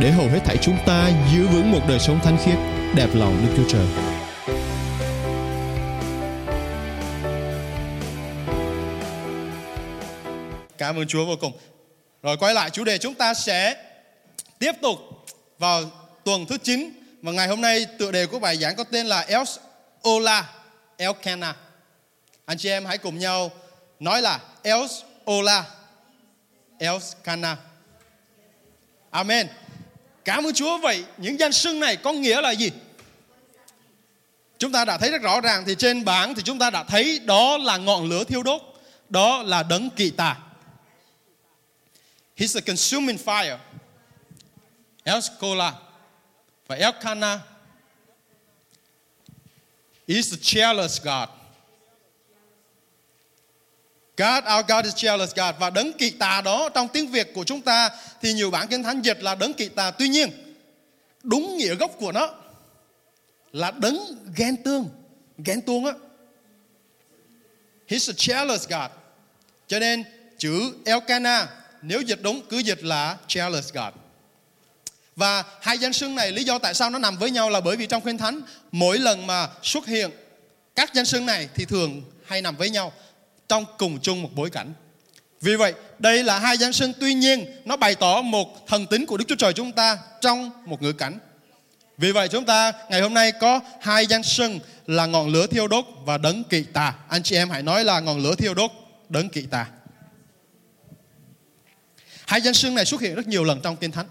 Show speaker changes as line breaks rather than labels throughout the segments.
để hầu hết thảy chúng ta giữ vững một đời sống thánh khiết, đẹp lòng Đức Chúa Trời.
Cảm ơn Chúa vô cùng. Rồi quay lại chủ đề chúng ta sẽ tiếp tục vào tuần thứ 9 và ngày hôm nay tựa đề của bài giảng có tên là Els Ola Elkana. Anh chị em hãy cùng nhau nói là Els Ola Elkana. Amen. Cảm ơn Chúa vậy những danh xưng này có nghĩa là gì? Chúng ta đã thấy rất rõ ràng thì trên bảng thì chúng ta đã thấy đó là ngọn lửa thiêu đốt, đó là đấng kỳ tà. He's a consuming fire. Elskola và Elkana is the jealous God. God, our God is jealous God. Và đấng kỵ tà đó trong tiếng Việt của chúng ta thì nhiều bản kinh thánh dịch là đấng kỵ tà. Tuy nhiên, đúng nghĩa gốc của nó là đấng ghen tương. Ghen tuông á. He's a jealous God. Cho nên chữ Elkanah nếu dịch đúng cứ dịch là jealous God. Và hai danh xưng này lý do tại sao nó nằm với nhau là bởi vì trong Kinh Thánh mỗi lần mà xuất hiện các danh xưng này thì thường hay nằm với nhau trong cùng chung một bối cảnh. Vì vậy, đây là hai giáng sinh tuy nhiên nó bày tỏ một thần tính của Đức Chúa Trời chúng ta trong một ngữ cảnh. Vì vậy chúng ta ngày hôm nay có hai giáng sinh là ngọn lửa thiêu đốt và đấng kỵ tà. Anh chị em hãy nói là ngọn lửa thiêu đốt, đấng kỵ tà. Hai danh xưng này xuất hiện rất nhiều lần trong Kinh Thánh.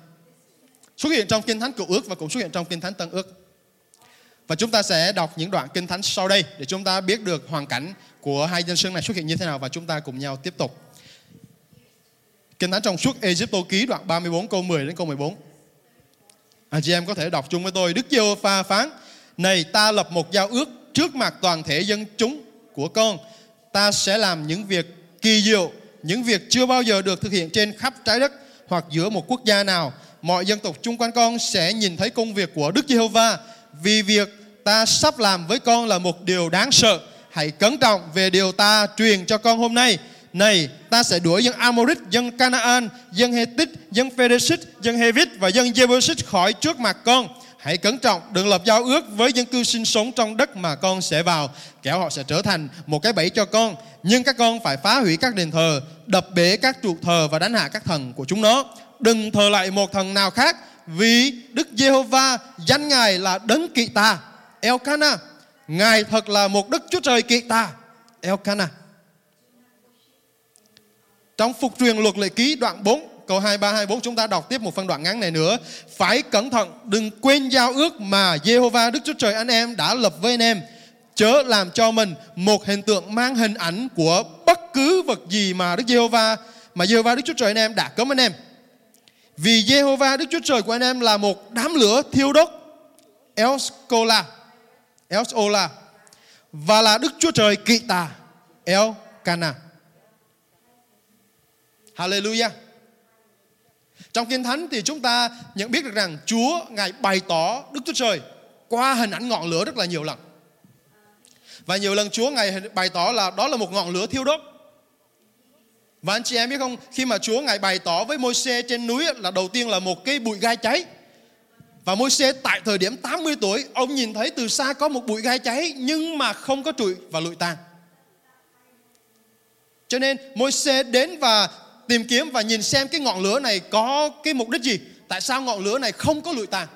Xuất hiện trong Kinh Thánh Cựu Ước và cũng xuất hiện trong Kinh Thánh Tân Ước. Và chúng ta sẽ đọc những đoạn Kinh Thánh sau đây để chúng ta biết được hoàn cảnh của hai danh xưng này xuất hiện như thế nào và chúng ta cùng nhau tiếp tục. Kinh Thánh trong suốt Egypto ký đoạn 34 câu 10 đến câu 14. Anh chị em có thể đọc chung với tôi. Đức giê pha phán, này ta lập một giao ước trước mặt toàn thể dân chúng của con. Ta sẽ làm những việc kỳ diệu, những việc chưa bao giờ được thực hiện trên khắp trái đất hoặc giữa một quốc gia nào. Mọi dân tộc chung quanh con sẽ nhìn thấy công việc của Đức Giê-hô-va vì việc ta sắp làm với con là một điều đáng sợ. Hãy cẩn trọng về điều ta truyền cho con hôm nay. Này, ta sẽ đuổi dân Amorit, dân Canaan, dân Hethit, dân Pheresit, dân Hevit và dân Jebusit khỏi trước mặt con. Hãy cẩn trọng, đừng lập giao ước với dân cư sinh sống trong đất mà con sẽ vào, kẻo họ sẽ trở thành một cái bẫy cho con. Nhưng các con phải phá hủy các đền thờ, đập bể các trụ thờ và đánh hạ các thần của chúng nó. Đừng thờ lại một thần nào khác, vì Đức Giê-hô-va danh Ngài là đấng kỵ ta. Elkana. Ngài thật là một Đức Chúa Trời kỵ ta, Elkana. Trong phục truyền luật lệ ký đoạn 4 câu 23 24 chúng ta đọc tiếp một phân đoạn ngắn này nữa. Phải cẩn thận đừng quên giao ước mà Jehovah Đức Chúa Trời anh em đã lập với anh em. Chớ làm cho mình một hình tượng mang hình ảnh của bất cứ vật gì mà Đức Jehovah, mà Jehovah Đức Chúa Trời anh em đã cấm anh em. Vì Jehovah Đức Chúa Trời của anh em là một đám lửa thiêu đốt El Ola và là Đức Chúa Trời kỵ tà El Cana. Hallelujah. Trong Kinh Thánh thì chúng ta nhận biết được rằng Chúa Ngài bày tỏ Đức Chúa Trời qua hình ảnh ngọn lửa rất là nhiều lần. Và nhiều lần Chúa Ngài bày tỏ là đó là một ngọn lửa thiêu đốt. Và anh chị em biết không, khi mà Chúa Ngài bày tỏ với môi xe trên núi là đầu tiên là một cái bụi gai cháy. Và môi xe tại thời điểm 80 tuổi, ông nhìn thấy từ xa có một bụi gai cháy nhưng mà không có trụi và lụi tàn. Cho nên môi xe đến và tìm kiếm và nhìn xem cái ngọn lửa này có cái mục đích gì tại sao ngọn lửa này không có lụi tàn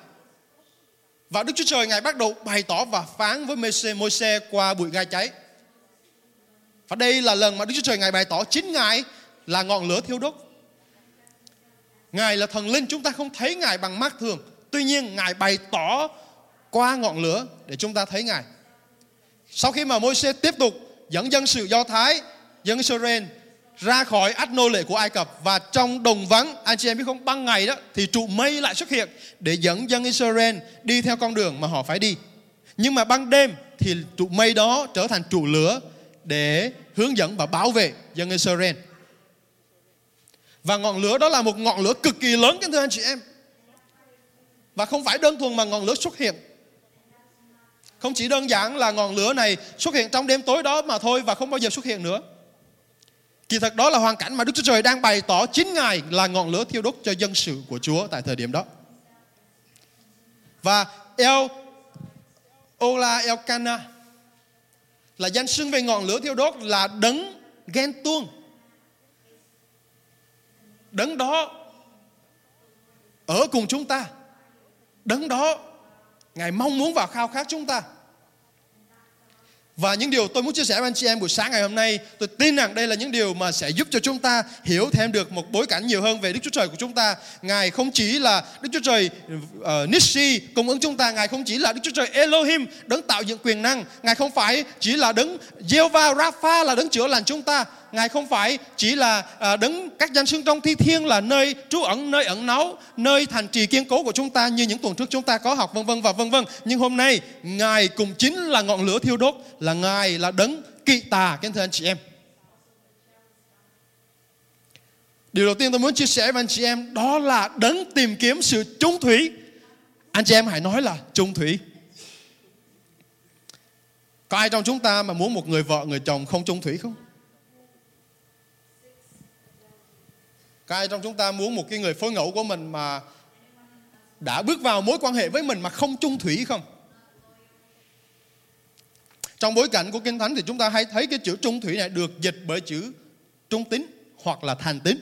và Đức Chúa Trời Ngài bắt đầu bày tỏ và phán với Môi-se, Môi-se qua bụi gai cháy. Và đây là lần mà Đức Chúa Trời Ngài bày tỏ chính Ngài là ngọn lửa thiêu đốt. Ngài là thần linh, chúng ta không thấy Ngài bằng mắt thường. Tuy nhiên Ngài bày tỏ qua ngọn lửa để chúng ta thấy Ngài. Sau khi mà Môi-se tiếp tục dẫn dân sự Do Thái, dân Israel ra khỏi át nô lệ của Ai Cập và trong đồng vắng anh chị em biết không ban ngày đó thì trụ mây lại xuất hiện để dẫn dân Israel đi theo con đường mà họ phải đi. Nhưng mà ban đêm thì trụ mây đó trở thành trụ lửa để hướng dẫn và bảo vệ dân Israel. Và ngọn lửa đó là một ngọn lửa cực kỳ lớn kính thưa anh chị em và không phải đơn thuần mà ngọn lửa xuất hiện không chỉ đơn giản là ngọn lửa này xuất hiện trong đêm tối đó mà thôi và không bao giờ xuất hiện nữa Kỳ thật đó là hoàn cảnh mà Đức Chúa Trời đang bày tỏ chính Ngài là ngọn lửa thiêu đốt cho dân sự của Chúa tại thời điểm đó. Và El Ola Elkana là danh xưng về ngọn lửa thiêu đốt là đấng ghen tuông. Đấng đó ở cùng chúng ta. Đấng đó Ngài mong muốn và khao khát chúng ta. Và những điều tôi muốn chia sẻ với anh chị em buổi sáng ngày hôm nay, tôi tin rằng đây là những điều mà sẽ giúp cho chúng ta hiểu thêm được một bối cảnh nhiều hơn về Đức Chúa Trời của chúng ta. Ngài không chỉ là Đức Chúa Trời uh, Nissi cung ứng chúng ta, Ngài không chỉ là Đức Chúa Trời Elohim đấng tạo dựng quyền năng, Ngài không phải chỉ là đấng Jehovah Rapha là đấng chữa lành chúng ta, Ngài không phải chỉ là à, đứng các danh xưng trong thi thiên là nơi trú ẩn, nơi ẩn náu, nơi thành trì kiên cố của chúng ta như những tuần trước chúng ta có học vân vân và vân vân. Nhưng hôm nay Ngài cùng chính là ngọn lửa thiêu đốt, là Ngài là đấng kỵ tà, kính thưa anh chị em. Điều đầu tiên tôi muốn chia sẻ với anh chị em đó là đấng tìm kiếm sự trung thủy. Anh chị em hãy nói là trung thủy. Có ai trong chúng ta mà muốn một người vợ, người chồng không trung thủy không? Có ai trong chúng ta muốn một cái người phối ngẫu của mình mà đã bước vào mối quan hệ với mình mà không chung thủy không? Trong bối cảnh của Kinh Thánh thì chúng ta hay thấy cái chữ trung thủy này được dịch bởi chữ trung tín hoặc là thành tín.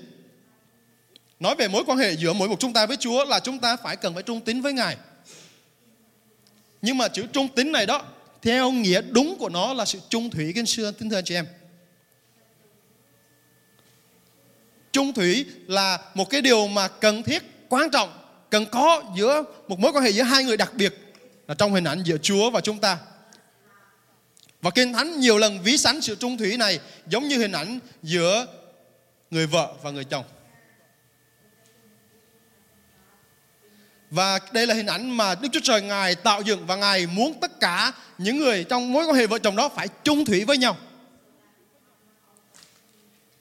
Nói về mối quan hệ giữa mỗi một chúng ta với Chúa là chúng ta phải cần phải trung tín với Ngài. Nhưng mà chữ trung tín này đó, theo nghĩa đúng của nó là sự trung thủy kinh xưa, kính thưa anh chị em. Chung thủy là một cái điều mà cần thiết, quan trọng, cần có giữa một mối quan hệ giữa hai người đặc biệt là trong hình ảnh giữa Chúa và chúng ta và Kinh Thánh nhiều lần ví sánh sự trung thủy này giống như hình ảnh giữa người vợ và người chồng. Và đây là hình ảnh mà Đức Chúa Trời Ngài tạo dựng và Ngài muốn tất cả những người trong mối quan hệ vợ chồng đó phải chung thủy với nhau.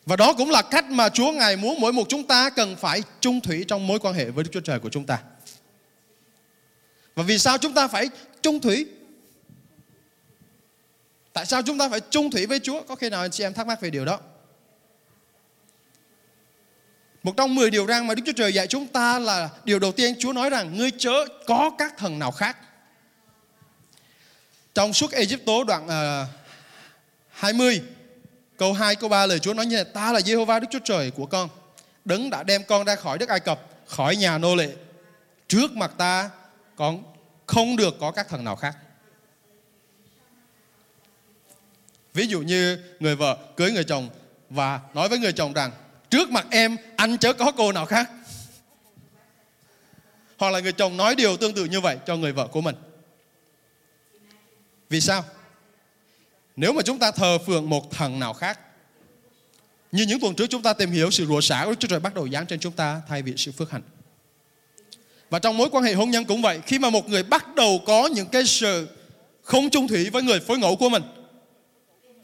Và đó cũng là cách mà Chúa Ngài muốn mỗi một chúng ta cần phải chung thủy trong mối quan hệ với Đức Chúa Trời của chúng ta. Và vì sao chúng ta phải chung thủy? Tại sao chúng ta phải chung thủy với Chúa? Có khi nào anh chị em thắc mắc về điều đó? Một trong 10 điều răn mà Đức Chúa Trời dạy chúng ta là điều đầu tiên Chúa nói rằng ngươi chớ có các thần nào khác. Trong suốt Egypto đoạn ờ, uh, 20 Câu 2, câu 3 lời Chúa nói như thế: ta là Jehovah Đức Chúa Trời của con. Đấng đã đem con ra khỏi đất Ai Cập, khỏi nhà nô lệ. Trước mặt ta, con không được có các thần nào khác. Ví dụ như người vợ cưới người chồng và nói với người chồng rằng trước mặt em anh chớ có cô nào khác. Hoặc là người chồng nói điều tương tự như vậy cho người vợ của mình. Vì sao? Nếu mà chúng ta thờ phượng một thần nào khác, Như những tuần trước chúng ta tìm hiểu sự rủa xả của Đức Chúa Trời bắt đầu giáng trên chúng ta thay vì sự phước hạnh Và trong mối quan hệ hôn nhân cũng vậy, Khi mà một người bắt đầu có những cái sự không chung thủy với người phối ngẫu của mình,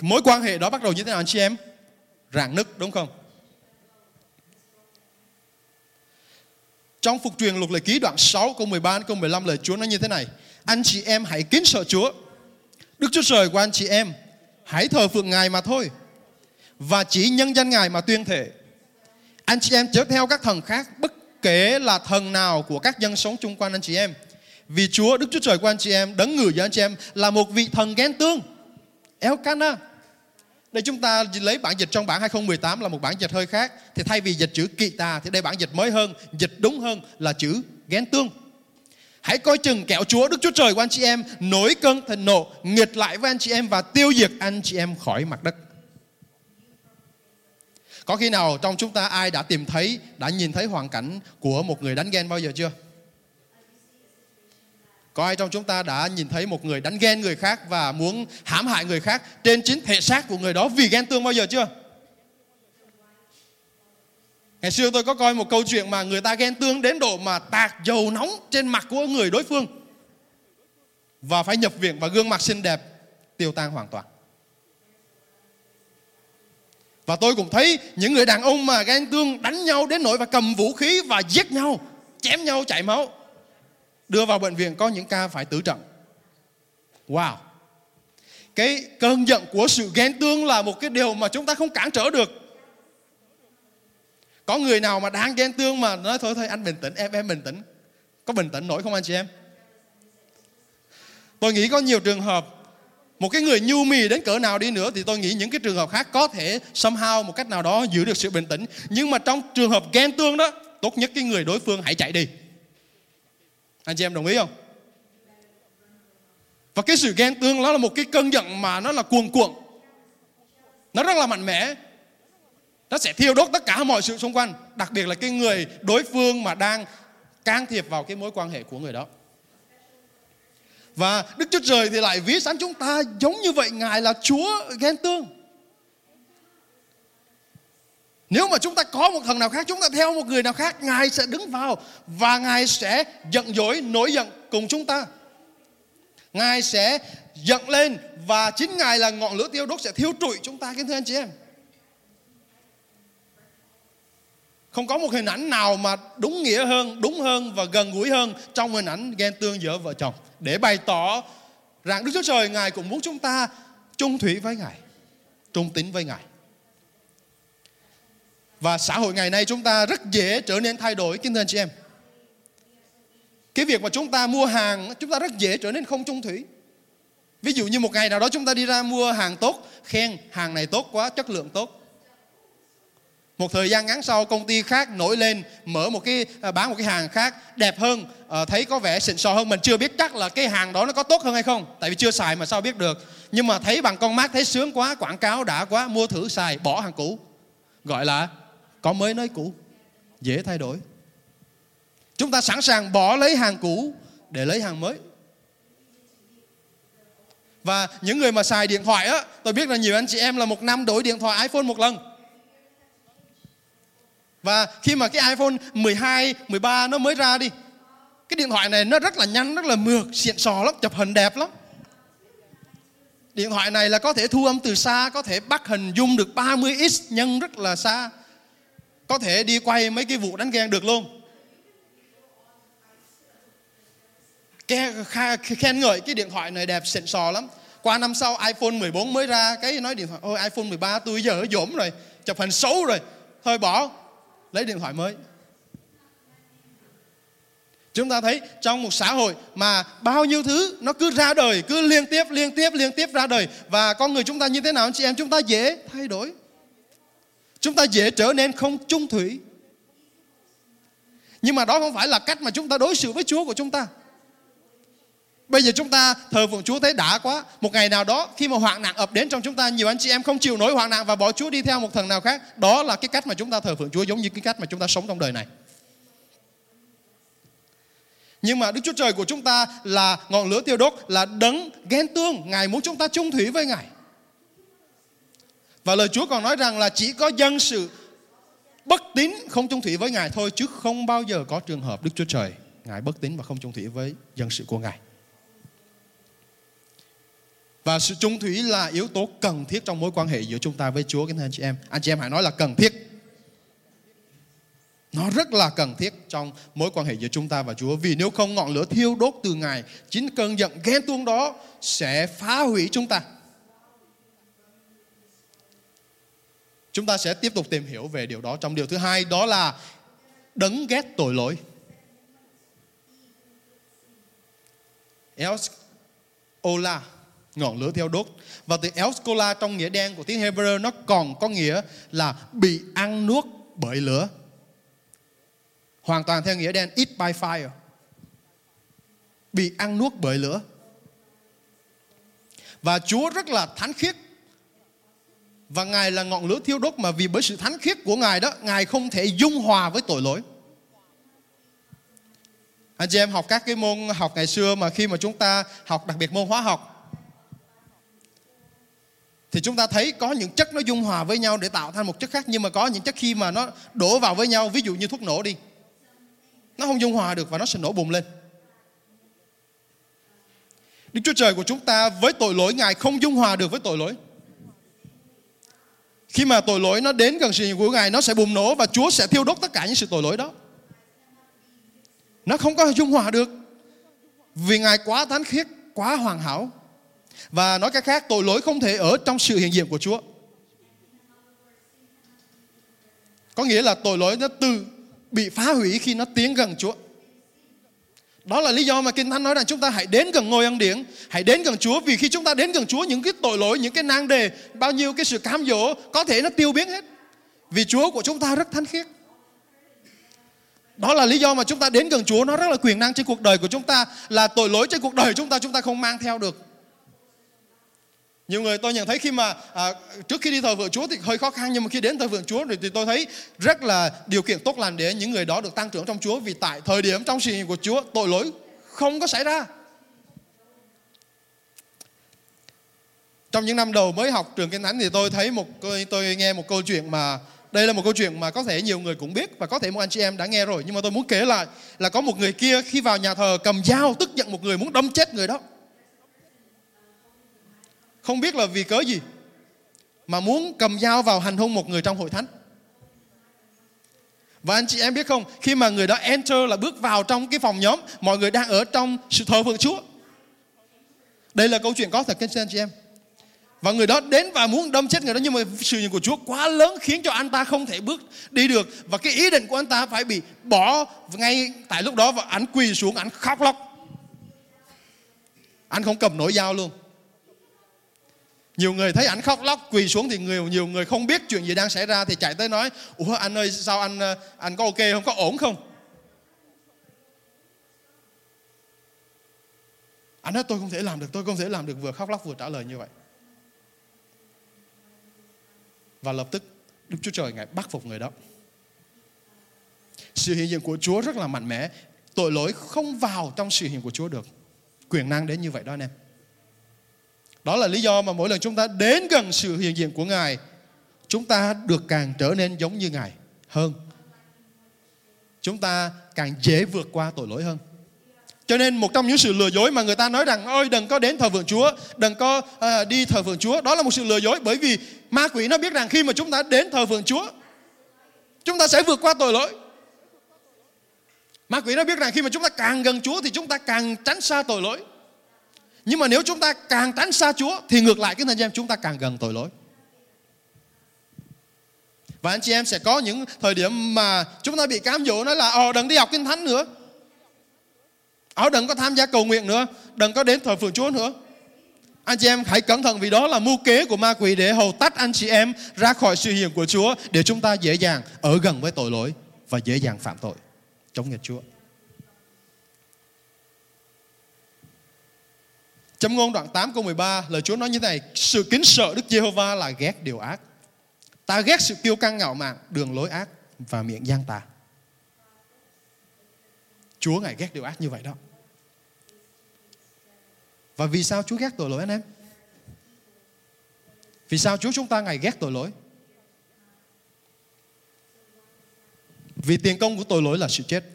Mối quan hệ đó bắt đầu như thế nào anh chị em? Rạn nứt, đúng không? Trong phục truyền luật lệ ký đoạn 6 câu 13 câu 15 lời Chúa nói như thế này, Anh chị em hãy kính sợ Chúa Đức Chúa Trời của anh chị em hãy thờ phượng Ngài mà thôi. Và chỉ nhân danh Ngài mà tuyên thể. Anh chị em chớ theo các thần khác bất kể là thần nào của các dân sống chung quanh anh chị em. Vì Chúa, Đức Chúa Trời của anh chị em, đấng ngự giữa anh chị em là một vị thần ghen tương. Elkanah. Đây chúng ta lấy bản dịch trong bản 2018 là một bản dịch hơi khác. Thì thay vì dịch chữ kỵ tà thì đây bản dịch mới hơn, dịch đúng hơn là chữ ghen tương. Hãy coi chừng kẹo Chúa Đức Chúa Trời của anh chị em nổi cơn thịnh nộ nghiệt lại với anh chị em và tiêu diệt anh chị em khỏi mặt đất. Có khi nào trong chúng ta ai đã tìm thấy, đã nhìn thấy hoàn cảnh của một người đánh ghen bao giờ chưa? Có ai trong chúng ta đã nhìn thấy một người đánh ghen người khác và muốn hãm hại người khác trên chính thể xác của người đó vì ghen tương bao giờ chưa? Ngày xưa tôi có coi một câu chuyện mà người ta ghen tương đến độ mà tạt dầu nóng trên mặt của người đối phương. Và phải nhập viện và gương mặt xinh đẹp tiêu tan hoàn toàn. Và tôi cũng thấy những người đàn ông mà ghen tương đánh nhau đến nỗi và cầm vũ khí và giết nhau, chém nhau chảy máu. Đưa vào bệnh viện có những ca phải tử trận. Wow. Cái cơn giận của sự ghen tương là một cái điều mà chúng ta không cản trở được. Có người nào mà đang ghen tương mà nói thôi thôi anh bình tĩnh, em em bình tĩnh. Có bình tĩnh nổi không anh chị em? Tôi nghĩ có nhiều trường hợp một cái người nhu mì đến cỡ nào đi nữa thì tôi nghĩ những cái trường hợp khác có thể somehow một cách nào đó giữ được sự bình tĩnh. Nhưng mà trong trường hợp ghen tương đó tốt nhất cái người đối phương hãy chạy đi. Anh chị em đồng ý không? Và cái sự ghen tương đó là một cái cơn giận mà nó là cuồng cuộn. Nó rất là mạnh mẽ nó sẽ thiêu đốt tất cả mọi sự xung quanh, đặc biệt là cái người đối phương mà đang can thiệp vào cái mối quan hệ của người đó. Và Đức Chúa Trời thì lại ví sẵn chúng ta giống như vậy, Ngài là Chúa ghen tương. Nếu mà chúng ta có một thần nào khác, Chúng ta theo một người nào khác, Ngài sẽ đứng vào Và Ngài sẽ giận dỗi, nổi giận cùng chúng ta. Ngài sẽ giận lên Và chính Ngài là ngọn lửa tiêu đốt Sẽ thiêu trụi chúng ta, kính thưa anh chị em. Không có một hình ảnh nào mà đúng nghĩa hơn, đúng hơn và gần gũi hơn trong hình ảnh ghen tương giữa vợ chồng. Để bày tỏ rằng Đức Chúa Trời Ngài cũng muốn chúng ta trung thủy với Ngài, trung tín với Ngài. Và xã hội ngày nay chúng ta rất dễ trở nên thay đổi kính thưa anh chị em. Cái việc mà chúng ta mua hàng chúng ta rất dễ trở nên không trung thủy. Ví dụ như một ngày nào đó chúng ta đi ra mua hàng tốt, khen hàng này tốt quá, chất lượng tốt. Một thời gian ngắn sau công ty khác nổi lên mở một cái à, bán một cái hàng khác đẹp hơn, ờ, thấy có vẻ xịn sò hơn mình chưa biết chắc là cái hàng đó nó có tốt hơn hay không, tại vì chưa xài mà sao biết được. Nhưng mà thấy bằng con mắt thấy sướng quá, quảng cáo đã quá, mua thử xài, bỏ hàng cũ. Gọi là có mới nói cũ, dễ thay đổi. Chúng ta sẵn sàng bỏ lấy hàng cũ để lấy hàng mới. Và những người mà xài điện thoại á, tôi biết là nhiều anh chị em là một năm đổi điện thoại iPhone một lần. Và khi mà cái iPhone 12, 13 nó mới ra đi Cái điện thoại này nó rất là nhanh, rất là mượt, xịn sò lắm, chụp hình đẹp lắm. Điện thoại này là có thể thu âm từ xa, có thể bắt hình dung được 30x nhân rất là xa. Có thể đi quay mấy cái vụ đánh ghen được luôn. Khen ngợi cái điện thoại này đẹp xịn sò lắm. Qua năm sau iPhone 14 mới ra Cái nói điện thoại, ôi iPhone 13 tôi giờ dỗm rồi Chụp hình xấu rồi Thôi bỏ lấy điện thoại mới Chúng ta thấy trong một xã hội mà bao nhiêu thứ nó cứ ra đời, cứ liên tiếp, liên tiếp, liên tiếp ra đời. Và con người chúng ta như thế nào anh chị em? Chúng ta dễ thay đổi. Chúng ta dễ trở nên không trung thủy. Nhưng mà đó không phải là cách mà chúng ta đối xử với Chúa của chúng ta. Bây giờ chúng ta thờ phượng Chúa thấy đã quá. Một ngày nào đó khi mà hoạn nạn ập đến trong chúng ta, nhiều anh chị em không chịu nổi hoạn nạn và bỏ Chúa đi theo một thần nào khác. Đó là cái cách mà chúng ta thờ phượng Chúa giống như cái cách mà chúng ta sống trong đời này. Nhưng mà Đức Chúa Trời của chúng ta là ngọn lửa tiêu đốt, là đấng ghen tương. Ngài muốn chúng ta chung thủy với Ngài. Và lời Chúa còn nói rằng là chỉ có dân sự bất tín không chung thủy với Ngài thôi chứ không bao giờ có trường hợp Đức Chúa Trời Ngài bất tín và không chung thủy với dân sự của Ngài. Và sự trung thủy là yếu tố cần thiết trong mối quan hệ giữa chúng ta với Chúa. Kính thưa anh chị em. Anh chị em hãy nói là cần thiết. Nó rất là cần thiết trong mối quan hệ giữa chúng ta và Chúa. Vì nếu không, ngọn lửa thiêu đốt từ Ngài, Chính cơn giận ghen tuông đó sẽ phá hủy chúng ta. Chúng ta sẽ tiếp tục tìm hiểu về điều đó. Trong điều thứ hai, đó là Đấng ghét tội lỗi. Else Ola ngọn lửa theo đốt. Và từ Elskola trong nghĩa đen của tiếng Hebrew nó còn có nghĩa là bị ăn nuốt bởi lửa. Hoàn toàn theo nghĩa đen, eat by fire. Bị ăn nuốt bởi lửa. Và Chúa rất là thánh khiết. Và Ngài là ngọn lửa thiêu đốt mà vì bởi sự thánh khiết của Ngài đó, Ngài không thể dung hòa với tội lỗi. Anh chị em học các cái môn học ngày xưa mà khi mà chúng ta học đặc biệt môn hóa học thì chúng ta thấy có những chất nó dung hòa với nhau để tạo thành một chất khác, nhưng mà có những chất khi mà nó đổ vào với nhau, ví dụ như thuốc nổ đi. Nó không dung hòa được và nó sẽ nổ bùng lên. Đức Chúa Trời của chúng ta với tội lỗi, Ngài không dung hòa được với tội lỗi. Khi mà tội lỗi nó đến gần sự hiện của Ngài, nó sẽ bùng nổ và Chúa sẽ thiêu đốt tất cả những sự tội lỗi đó. Nó không có dung hòa được vì Ngài quá thánh khiết, quá hoàn hảo và nói cách khác tội lỗi không thể ở trong sự hiện diện của Chúa có nghĩa là tội lỗi nó từ bị phá hủy khi nó tiến gần Chúa đó là lý do mà Kinh Thánh nói rằng chúng ta hãy đến gần ngôi ân điển, hãy đến gần Chúa vì khi chúng ta đến gần Chúa những cái tội lỗi, những cái nan đề, bao nhiêu cái sự cám dỗ có thể nó tiêu biến hết. Vì Chúa của chúng ta rất thánh khiết. Đó là lý do mà chúng ta đến gần Chúa nó rất là quyền năng trên cuộc đời của chúng ta là tội lỗi trên cuộc đời chúng ta chúng ta không mang theo được. Nhiều người tôi nhận thấy khi mà à, trước khi đi thờ vượng Chúa thì hơi khó khăn nhưng mà khi đến thờ vượng Chúa thì, thì tôi thấy rất là điều kiện tốt lành để những người đó được tăng trưởng trong Chúa. Vì tại thời điểm trong sự nghiệp của Chúa tội lỗi không có xảy ra. Trong những năm đầu mới học trường Kinh Thánh thì tôi thấy một tôi nghe một câu chuyện mà đây là một câu chuyện mà có thể nhiều người cũng biết và có thể một anh chị em đã nghe rồi. Nhưng mà tôi muốn kể lại là có một người kia khi vào nhà thờ cầm dao tức giận một người muốn đâm chết người đó không biết là vì cớ gì mà muốn cầm dao vào hành hung một người trong hội thánh. Và anh chị em biết không, khi mà người đó enter là bước vào trong cái phòng nhóm, mọi người đang ở trong sự thờ phượng Chúa. Đây là câu chuyện có thật anh chị em. Và người đó đến và muốn đâm chết người đó nhưng mà sự nhận của Chúa quá lớn khiến cho anh ta không thể bước đi được và cái ý định của anh ta phải bị bỏ ngay tại lúc đó và anh quỳ xuống anh khóc lóc. Anh không cầm nổi dao luôn nhiều người thấy ảnh khóc lóc, quỳ xuống thì nhiều nhiều người không biết chuyện gì đang xảy ra thì chạy tới nói, ủa, anh ơi, sao anh ờ, anh có ok không? Có ổn không? Anh nói, tôi không thể làm được, tôi không thể làm được. Vừa khóc lóc vừa trả lời như vậy. Và lập tức, Đức Chúa Trời ngài bắt phục người đó. Sự hiện diện của Chúa rất là mạnh mẽ. Tội lỗi không vào trong sự hiện của Chúa được. Quyền năng đến như vậy đó anh em đó là lý do mà mỗi lần chúng ta đến gần sự hiện diện của Ngài, chúng ta được càng trở nên giống như Ngài hơn. Chúng ta càng dễ vượt qua tội lỗi hơn. Cho nên một trong những sự lừa dối mà người ta nói rằng ôi đừng có đến thờ phượng Chúa, đừng có à, đi thờ phượng Chúa, đó là một sự lừa dối bởi vì ma quỷ nó biết rằng khi mà chúng ta đến thờ phượng Chúa, chúng ta sẽ vượt qua tội lỗi. Ma quỷ nó biết rằng khi mà chúng ta càng gần Chúa thì chúng ta càng tránh xa tội lỗi. Nhưng mà nếu chúng ta càng tránh xa Chúa, thì ngược lại cái anh chị em, chúng ta càng gần tội lỗi. Và anh chị em sẽ có những thời điểm mà chúng ta bị cám dỗ, nói là Ồ đừng đi học kinh thánh nữa. Ồ đừng có tham gia cầu nguyện nữa. Đừng có đến thờ phượng Chúa nữa. Anh chị em hãy cẩn thận, vì đó là mưu kế của ma quỷ Để hầu tách anh chị em ra khỏi sự hiện của Chúa, Để chúng ta dễ dàng ở gần với tội lỗi Và dễ dàng phạm tội. Chống nghịch Chúa. Châm ngôn đoạn 8 câu 13 lời Chúa nói như thế này, Sự kính sợ Đức Giê-hô-va là ghét điều ác. Ta ghét sự kiêu căng ngạo mạn, Đường lối ác và miệng gian tà. Chúa, ngài ghét điều ác như vậy đó. Và vì sao Chúa ghét tội lỗi anh em? Vì sao Chúa chúng ta ngài ghét tội lỗi? Vì tiền công của tội lỗi là sự chết.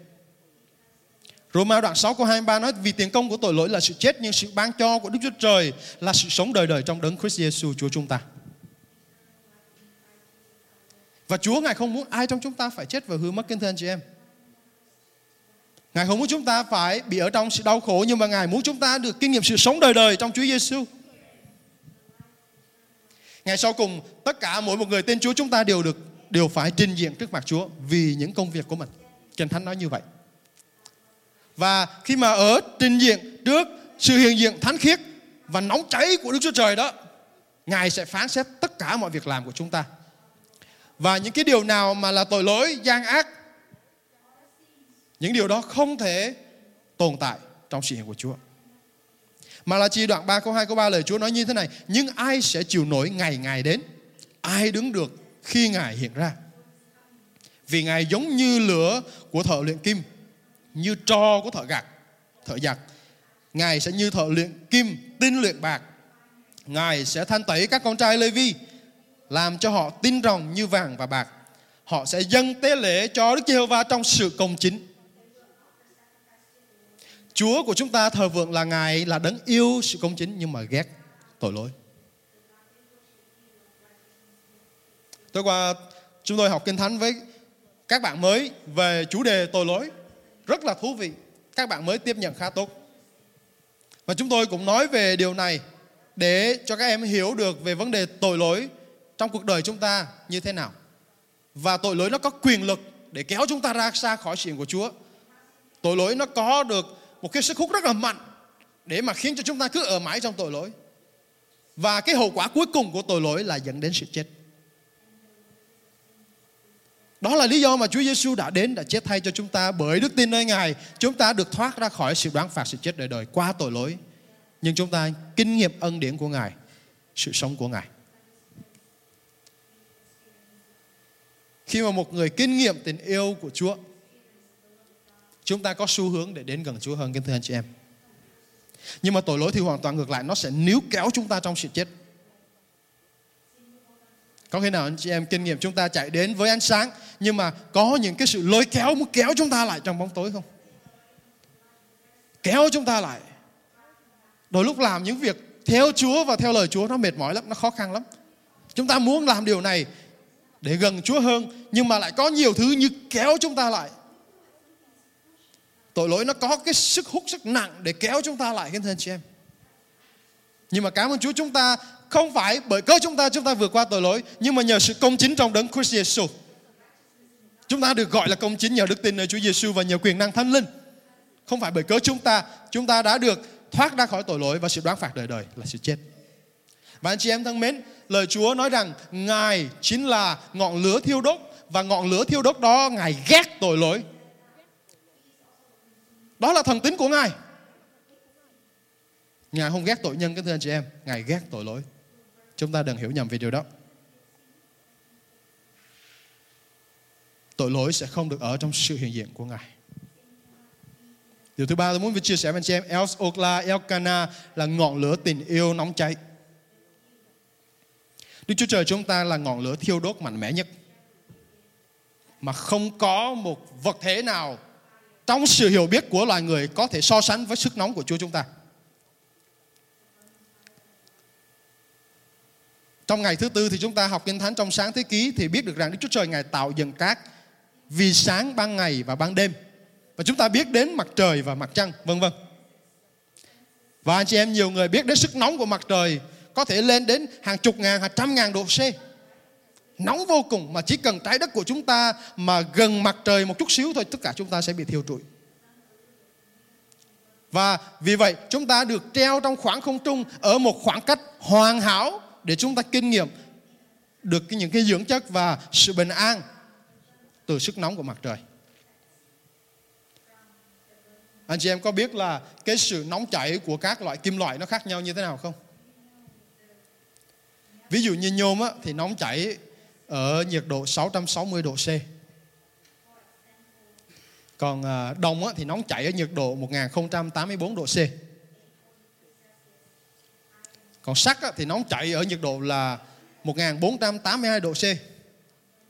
Roma đoạn 6 câu 23 nói, vì tiền công của tội lỗi là sự chết, nhưng sự ban cho của Đức Chúa Trời là sự sống đời đời trong đấng Christ Jesus Chúa chúng ta. Và Chúa, Ngài không muốn ai trong chúng ta phải chết và hư mất kính thưa anh chị em. Ngài không muốn chúng ta phải bị ở trong sự đau khổ, nhưng mà Ngài muốn chúng ta được kinh nghiệm sự sống đời đời trong Chúa Giêsu. Ngày sau cùng, tất cả mỗi một người tên Chúa chúng ta đều được, đều phải trình diện trước mặt Chúa vì những công việc của mình. Kinh Thánh nói như vậy. Và khi mà ở trình diện trước sự hiện diện thánh khiết và nóng cháy của Đức Chúa Trời đó, Ngài sẽ phán xét tất cả mọi việc làm của chúng ta. Và những cái điều nào mà là tội lỗi, gian ác, những điều đó không thể tồn tại trong sự hiện của Chúa. Mà là chi đoạn 3 câu 2 câu 3 lời Chúa nói như thế này, nhưng ai sẽ chịu nổi ngày Ngài đến? Ai đứng được khi Ngài hiện ra? Vì Ngài giống như lửa của thợ luyện kim như trò của thợ gặt, thợ giặt. Ngài sẽ như thợ luyện kim, tin luyện bạc. Ngài sẽ thanh tẩy các con trai Lê Vi, làm cho họ tin ròng như vàng và bạc. Họ sẽ dâng tế lễ cho Đức Giê-hô-va trong sự công chính. Chúa của chúng ta thờ vượng là Ngài là đấng yêu sự công chính nhưng mà ghét tội lỗi. Tối qua chúng tôi học Kinh Thánh với các bạn mới về chủ đề tội lỗi. Rất là thú vị. Các bạn mới tiếp nhận khá tốt. Và chúng tôi cũng nói về điều này để cho các em hiểu được về vấn đề tội lỗi trong cuộc đời chúng ta như thế nào. Và tội lỗi nó có quyền lực để kéo chúng ta ra xa khỏi chuyện của Chúa. Tội lỗi nó có được một cái sức hút rất là mạnh để mà khiến cho chúng ta cứ ở mãi trong tội lỗi. Và cái hậu quả cuối cùng của tội lỗi là dẫn đến sự chết. Đó là lý do mà Chúa Giêsu đã đến đã chết thay cho chúng ta bởi đức tin nơi Ngài, chúng ta được thoát ra khỏi sự đoán phạt sự chết đời đời qua tội lỗi. Nhưng chúng ta kinh nghiệm ân điển của Ngài, sự sống của Ngài. Khi mà một người kinh nghiệm tình yêu của Chúa, chúng ta có xu hướng để đến gần Chúa hơn kính thưa anh chị em. Nhưng mà tội lỗi thì hoàn toàn ngược lại, nó sẽ níu kéo chúng ta trong sự chết. Có khi nào anh chị em kinh nghiệm chúng ta chạy đến với ánh sáng nhưng mà có những cái sự lôi kéo muốn kéo chúng ta lại trong bóng tối không? Kéo chúng ta lại. Đôi lúc làm những việc theo Chúa và theo lời Chúa nó mệt mỏi lắm, nó khó khăn lắm. Chúng ta muốn làm điều này để gần Chúa hơn nhưng mà lại có nhiều thứ như kéo chúng ta lại. Tội lỗi nó có cái sức hút rất nặng để kéo chúng ta lại, kính thưa anh chị em. Nhưng mà cảm ơn Chúa chúng ta không phải bởi cớ chúng ta chúng ta vượt qua tội lỗi nhưng mà nhờ sự công chính trong đấng Christ Jesus. Chúng ta được gọi là công chính nhờ đức tin nơi Chúa Giêsu và nhờ quyền năng thánh linh. Không phải bởi cớ chúng ta, chúng ta đã được thoát ra khỏi tội lỗi và sự đoán phạt đời đời là sự chết. Và anh chị em thân mến, lời Chúa nói rằng Ngài chính là ngọn lửa thiêu đốt và ngọn lửa thiêu đốt đó Ngài ghét tội lỗi. Đó là thần tính của Ngài. Ngài không ghét tội nhân các thưa anh chị em, Ngài ghét tội lỗi. Chúng ta đừng hiểu nhầm về điều đó. Tội lỗi sẽ không được ở trong sự hiện diện của Ngài. Điều thứ ba tôi muốn chia sẻ với anh chị em, Els Okla, Elkana là ngọn lửa tình yêu nóng cháy. Đức Chúa Trời chúng ta là ngọn lửa thiêu đốt mạnh mẽ nhất. Mà không có một vật thể nào trong sự hiểu biết của loài người có thể so sánh với sức nóng của Chúa chúng ta. Trong ngày thứ tư thì chúng ta học Kinh Thánh trong sáng thế ký thì biết được rằng Đức Chúa Trời Ngài tạo dựng các vì sáng ban ngày và ban đêm. Và chúng ta biết đến mặt trời và mặt trăng, vân vân. Và anh chị em nhiều người biết đến sức nóng của mặt trời có thể lên đến hàng chục ngàn, hàng trăm ngàn độ C. Nóng vô cùng mà chỉ cần trái đất của chúng ta mà gần mặt trời một chút xíu thôi tất cả chúng ta sẽ bị thiêu trụi. Và vì vậy chúng ta được treo trong khoảng không trung ở một khoảng cách hoàn hảo để chúng ta kinh nghiệm được những cái dưỡng chất và sự bình an từ sức nóng của mặt trời. Anh chị em có biết là cái sự nóng chảy của các loại kim loại nó khác nhau như thế nào không? Ví dụ như nhôm á, thì nóng chảy ở nhiệt độ 660 độ C. Còn à, đồng á, thì nóng chảy ở nhiệt độ 1084 độ C. Còn sắt á, thì nóng chảy ở nhiệt độ là 1482 độ C.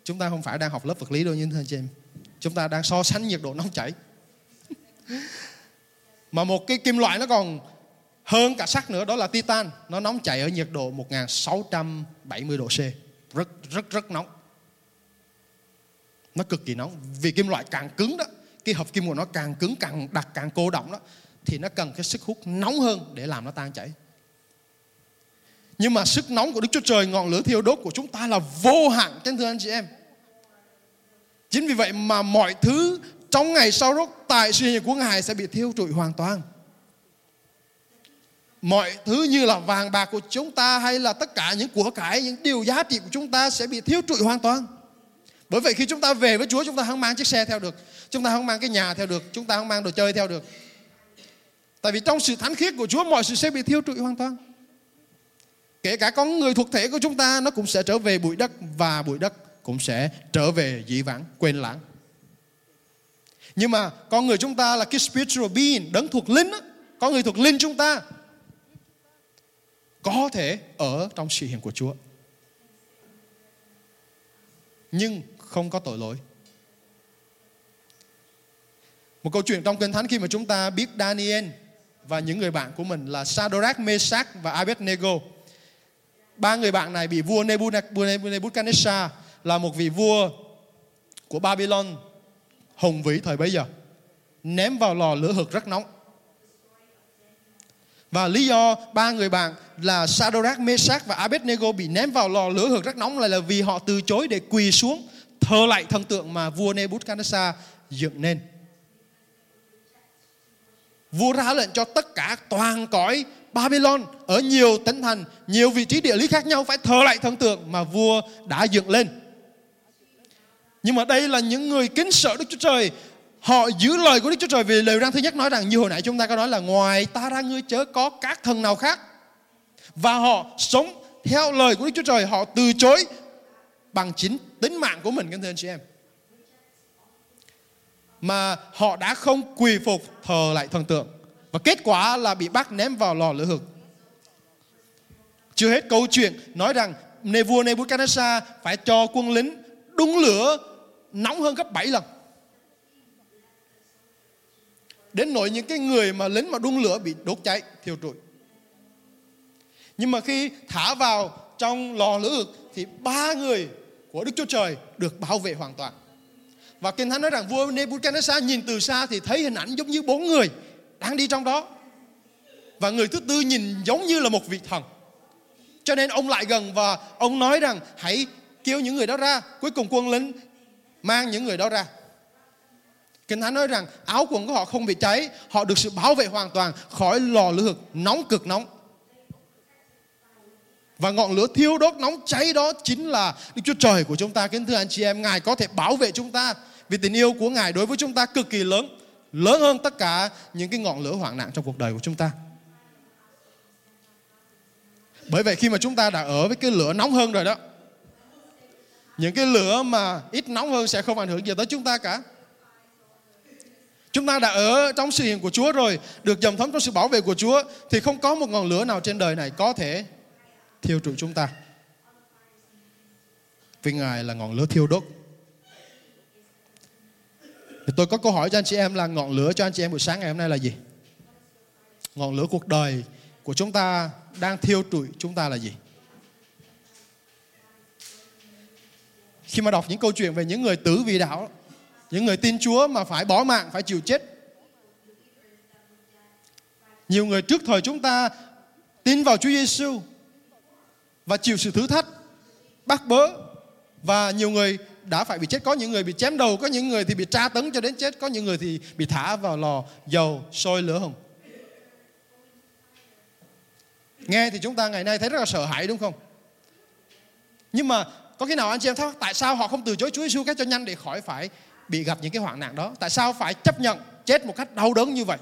Chúng ta không phải đang học lớp vật lý đâu như thế chị em. Chúng ta đang so sánh nhiệt độ nóng chảy. Mà một cái kim loại nó còn hơn cả sắt nữa đó là titan. Nó nóng chảy ở nhiệt độ 1670 độ C. Rất rất rất nóng. Nó cực kỳ nóng. Vì kim loại càng cứng đó, cái hợp kim của nó càng cứng, càng đặc, càng cô động đó thì nó cần cái sức hút nóng hơn để làm nó tan chảy. Nhưng mà sức nóng của Đức Chúa Trời, ngọn lửa thiêu đốt của chúng ta là vô hạn, kính thưa anh chị em. Chính vì vậy mà mọi thứ trong ngày sau rốt tại sự hiện của Ngài sẽ bị thiêu trụi hoàn toàn. Mọi thứ như là vàng bạc của chúng ta hay là tất cả những của cải, những điều giá trị của chúng ta sẽ bị thiêu trụi hoàn toàn. Bởi vậy khi chúng ta về với Chúa chúng ta không mang chiếc xe theo được, chúng ta không mang cái nhà theo được, chúng ta không mang đồ chơi theo được. Tại vì trong sự thánh khiết của Chúa mọi sự sẽ bị thiêu trụi hoàn toàn. Kể cả con người thuộc thể của chúng ta nó cũng sẽ trở về bụi đất và bụi đất cũng sẽ trở về dĩ vãng, quên lãng. Nhưng mà con người chúng ta là cái spiritual being, đấng thuộc linh đó Con người thuộc linh chúng ta. có thể ở trong sự hiện của Chúa. Nhưng không có tội lỗi. Một câu chuyện trong Kinh Thánh khi mà chúng ta biết Daniel và những người bạn của mình là Sadrach, Meshach và Abednego. Ba người bạn này bị vua Nebuchadnezzar là một vị vua của Babylon hùng vĩ thời bấy giờ ném vào lò lửa hực rất nóng. Và lý do ba người bạn là Sadorak, Mesach và Abednego bị ném vào lò lửa hực rất nóng là, là vì họ từ chối để quỳ xuống thờ lại thần tượng mà vua Nebuchadnezzar dựng nên. Vua ra lệnh cho tất cả toàn cõi Babylon ở nhiều tỉnh thành, nhiều vị trí địa lý khác nhau phải thờ lại thần tượng mà vua đã dựng lên. Nhưng mà đây là những người kính sợ Đức Chúa Trời Họ giữ lời của Đức Chúa Trời vì lời răng thứ nhất nói rằng như hồi nãy chúng ta có nói là ngoài ta ra ngươi chớ có các thần nào khác. Và họ sống theo lời của Đức Chúa Trời, họ từ chối bằng chính tính mạng của mình kính thưa anh chị em. Mà họ đã không quỳ phục thờ lại thần tượng. Và kết quả là bị bắt ném vào lò lửa hực. Chưa hết câu chuyện nói rằng vua Nebuchadnezzar phải cho quân lính đun lửa nóng hơn gấp 7 lần. Đến nỗi những cái người mà lính mà đun lửa bị đốt cháy, thiêu trụi. Nhưng mà khi thả vào trong lò lửa thì ba người của Đức Chúa Trời được bảo vệ hoàn toàn. Và Kinh Thánh nói rằng vua Nebuchadnezzar nhìn từ xa thì thấy hình ảnh giống như bốn người đang đi trong đó. Và người thứ tư nhìn giống như là một vị thần. Cho nên ông lại gần và ông nói rằng hãy kêu những người đó ra. Cuối cùng quân lính mang những người đó ra. Kinh Thánh nói rằng áo quần của họ không bị cháy, họ được sự bảo vệ hoàn toàn khỏi lò lửa nóng cực nóng. Và ngọn lửa thiêu đốt nóng cháy đó chính là Đức Chúa Trời của chúng ta. Kính thưa anh chị em, Ngài có thể bảo vệ chúng ta vì tình yêu của Ngài đối với chúng ta cực kỳ lớn. Lớn hơn tất cả những cái ngọn lửa hoạn nạn trong cuộc đời của chúng ta. Bởi vậy khi mà chúng ta đã ở với cái lửa nóng hơn rồi đó Những cái lửa mà ít nóng hơn sẽ không ảnh hưởng gì tới chúng ta cả Chúng ta đã ở trong sự hiện của Chúa rồi, được dầm thấm trong sự bảo vệ của Chúa thì không có một ngọn lửa nào trên đời này có thể thiêu trụi chúng ta. Vì Ngài là ngọn lửa thiêu đốt. Thì tôi có câu hỏi cho anh chị em là ngọn lửa cho anh chị em buổi sáng ngày hôm nay là gì? Ngọn lửa cuộc đời của chúng ta đang thiêu trụi chúng ta là gì? Khi mà đọc những câu chuyện về những người tử vì đạo những người tin Chúa mà phải bỏ mạng, phải chịu chết. Nhiều người trước thời chúng ta tin vào Chúa Giêsu và chịu sự thử thách, bắt bớ và nhiều người đã phải bị chết. Có những người bị chém đầu, có những người thì bị tra tấn cho đến chết, có những người thì bị thả vào lò dầu sôi lửa hồng. Nghe thì chúng ta ngày nay thấy rất là sợ hãi đúng không? Nhưng mà có khi nào anh chị em thắc tại sao họ không từ chối Chúa Giêsu cách cho nhanh để khỏi phải bị gặp những cái hoạn nạn đó tại sao phải chấp nhận chết một cách đau đớn như vậy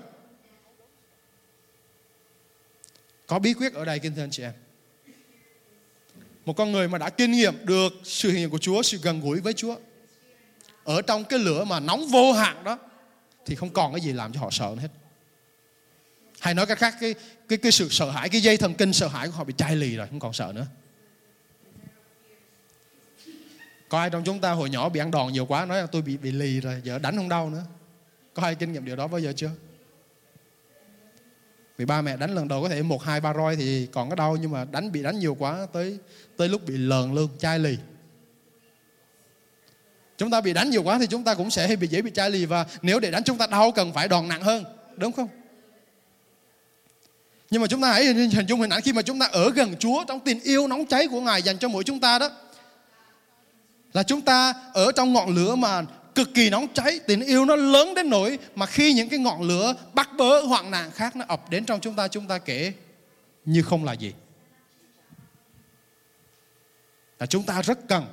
có bí quyết ở đây kinh thưa anh chị em một con người mà đã kinh nghiệm được sự hiện của Chúa, sự gần gũi với Chúa, ở trong cái lửa mà nóng vô hạn đó, thì không còn cái gì làm cho họ sợ nữa hết. Hay nói cách khác, cái cái cái sự sợ hãi, cái dây thần kinh sợ hãi của họ bị chai lì rồi, không còn sợ nữa. Có ai trong chúng ta hồi nhỏ bị ăn đòn nhiều quá, nói là tôi bị bị lì rồi, giờ đánh không đau nữa. Có ai kinh nghiệm điều đó bao giờ chưa? Vì ba mẹ đánh lần đầu có thể một, hai, ba roi thì còn có đau, nhưng mà đánh bị đánh nhiều quá tới tới lúc bị lờn luôn chai lì. Chúng ta bị đánh nhiều quá thì chúng ta cũng sẽ bị dễ bị chai lì và nếu để đánh chúng ta đau cần phải đòn nặng hơn, đúng không? Nhưng mà chúng ta hãy hình dung hình ảnh khi mà chúng ta ở gần Chúa trong tình yêu nóng cháy của Ngài dành cho mỗi chúng ta đó, là chúng ta ở trong ngọn lửa mà cực kỳ nóng cháy tình yêu nó lớn đến nỗi mà khi những cái ngọn lửa bắt bớ hoạn nạn khác nó ập đến trong chúng ta chúng ta kể như không là gì. Là chúng ta rất cần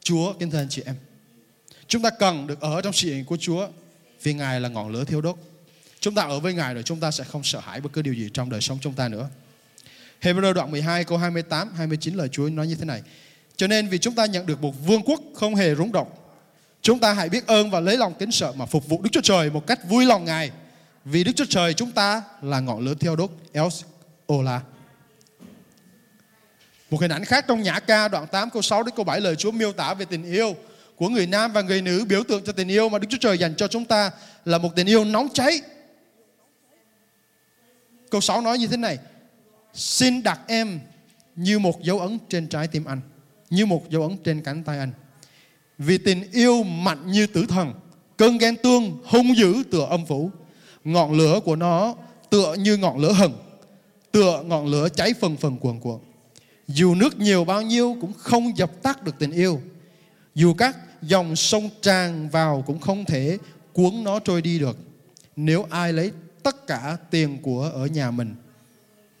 Chúa kính thưa anh chị em. Chúng ta cần được ở trong sự hiện của Chúa vì Ngài là ngọn lửa thiêu đốt. Chúng ta ở với Ngài rồi chúng ta sẽ không sợ hãi bất cứ điều gì trong đời sống chúng ta nữa. Hebrew đoạn 12 câu 28 29 lời Chúa nói như thế này. Cho nên vì chúng ta nhận được một vương quốc không hề rúng động, chúng ta hãy biết ơn và lấy lòng kính sợ mà phục vụ Đức Chúa Trời một cách vui lòng Ngài. Vì Đức Chúa Trời chúng ta là ngọn lửa thiêu đốt Els Ola. Một hình ảnh khác trong Nhã ca đoạn 8 câu 6 đến câu 7 lời Chúa miêu tả về tình yêu của người nam và người nữ biểu tượng cho tình yêu mà Đức Chúa Trời dành cho chúng ta là một tình yêu nóng cháy. Câu 6 nói như thế này: Xin đặt em như một dấu ấn trên trái tim anh, như một dấu ấn trên cánh tay anh. Vì tình yêu mạnh như tử thần, cơn ghen tương hung dữ tựa âm phủ, ngọn lửa của nó tựa như ngọn lửa hừng, tựa ngọn lửa cháy phần phần cuồn cuộn. Dù nước nhiều bao nhiêu cũng không dập tắt được tình yêu. Dù các dòng sông tràn vào cũng không thể cuốn nó trôi đi được. Nếu ai lấy tất cả tiền của ở nhà mình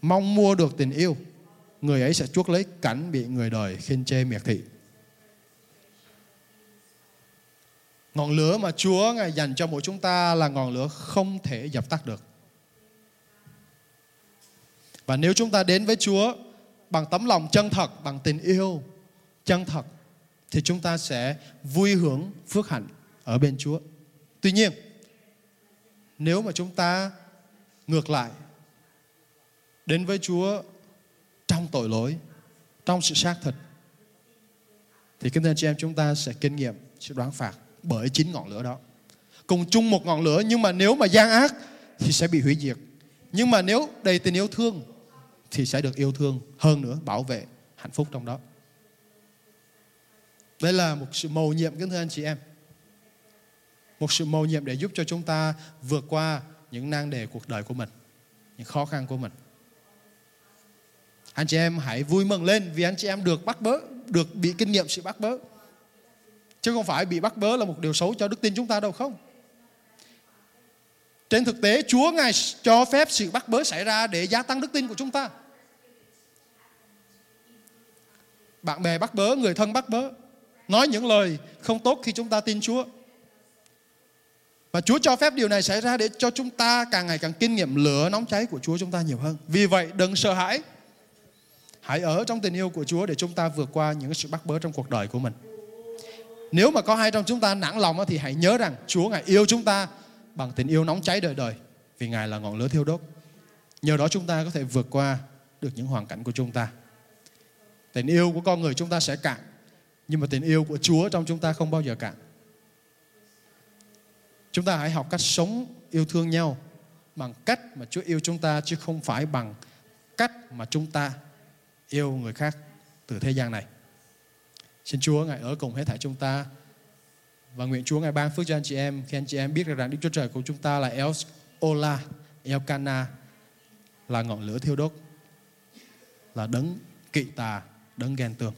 mong mua được tình yêu, người ấy sẽ chuốc lấy cảnh bị người đời khinh chê miệt thị. Ngọn lửa mà Chúa Ngài dành cho mỗi chúng ta là ngọn lửa không thể dập tắt được. Và nếu chúng ta đến với Chúa bằng tấm lòng chân thật, bằng tình yêu chân thật thì chúng ta sẽ vui hưởng phước hạnh ở bên Chúa. Tuy nhiên, nếu mà chúng ta ngược lại đến với Chúa trong tội lỗi, trong sự xác thịt thì kính thưa anh chị em chúng ta sẽ kinh nghiệm sự đoán phạt bởi chính ngọn lửa đó. Cùng chung một ngọn lửa nhưng mà nếu mà gian ác thì sẽ bị hủy diệt. Nhưng mà nếu đầy tình yêu thương thì sẽ được yêu thương hơn nữa, bảo vệ hạnh phúc trong đó. Đây là một sự mầu nhiệm kính thưa anh chị em. Một sự mầu nhiệm để giúp cho chúng ta vượt qua những nan đề cuộc đời của mình, những khó khăn của mình. Anh chị em hãy vui mừng lên vì anh chị em được bắt bớ, được bị kinh nghiệm sự bắt bớ. Chứ không phải bị bắt bớ là một điều xấu cho đức tin chúng ta đâu không. Trên thực tế Chúa Ngài cho phép sự bắt bớ xảy ra để gia tăng đức tin của chúng ta. Bạn bè bắt bớ, người thân bắt bớ. Nói những lời không tốt khi chúng ta tin Chúa. Và Chúa cho phép điều này xảy ra để cho chúng ta càng ngày càng kinh nghiệm lửa nóng cháy của Chúa chúng ta nhiều hơn. Vì vậy đừng sợ hãi. Hãy ở trong tình yêu của Chúa để chúng ta vượt qua những sự bắt bớ trong cuộc đời của mình. Nếu mà có ai trong chúng ta nặng lòng thì hãy nhớ rằng Chúa Ngài yêu chúng ta bằng tình yêu nóng cháy đời đời, vì Ngài là ngọn lửa thiêu đốt. Nhờ đó chúng ta có thể vượt qua được những hoàn cảnh của chúng ta. Tình yêu của con người chúng ta sẽ cạn, nhưng mà tình yêu của Chúa trong chúng ta không bao giờ cạn. Chúng ta hãy học cách sống yêu thương nhau bằng cách mà Chúa yêu chúng ta, chứ không phải bằng cách mà chúng ta yêu người khác từ thế gian này. Xin Chúa Ngài ở cùng hết thảy chúng ta và nguyện Chúa Ngài ban phước cho anh chị em khi anh chị em biết được rằng Đức Chúa Trời của chúng ta là El Ola, Elkana là ngọn lửa thiêu đốt là đấng kỵ tà, đấng ghen tường.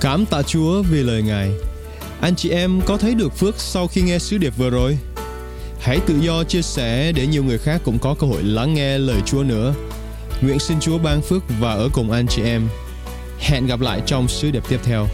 Cảm tạ Chúa vì lời Ngài. Anh chị em có thấy được phước sau khi nghe sứ điệp vừa rồi? Hãy tự do chia sẻ để nhiều người khác cũng có cơ hội lắng nghe lời Chúa nữa. Nguyện xin Chúa ban phước và ở cùng anh chị em. Hẹn gặp lại trong sứ điệp tiếp theo.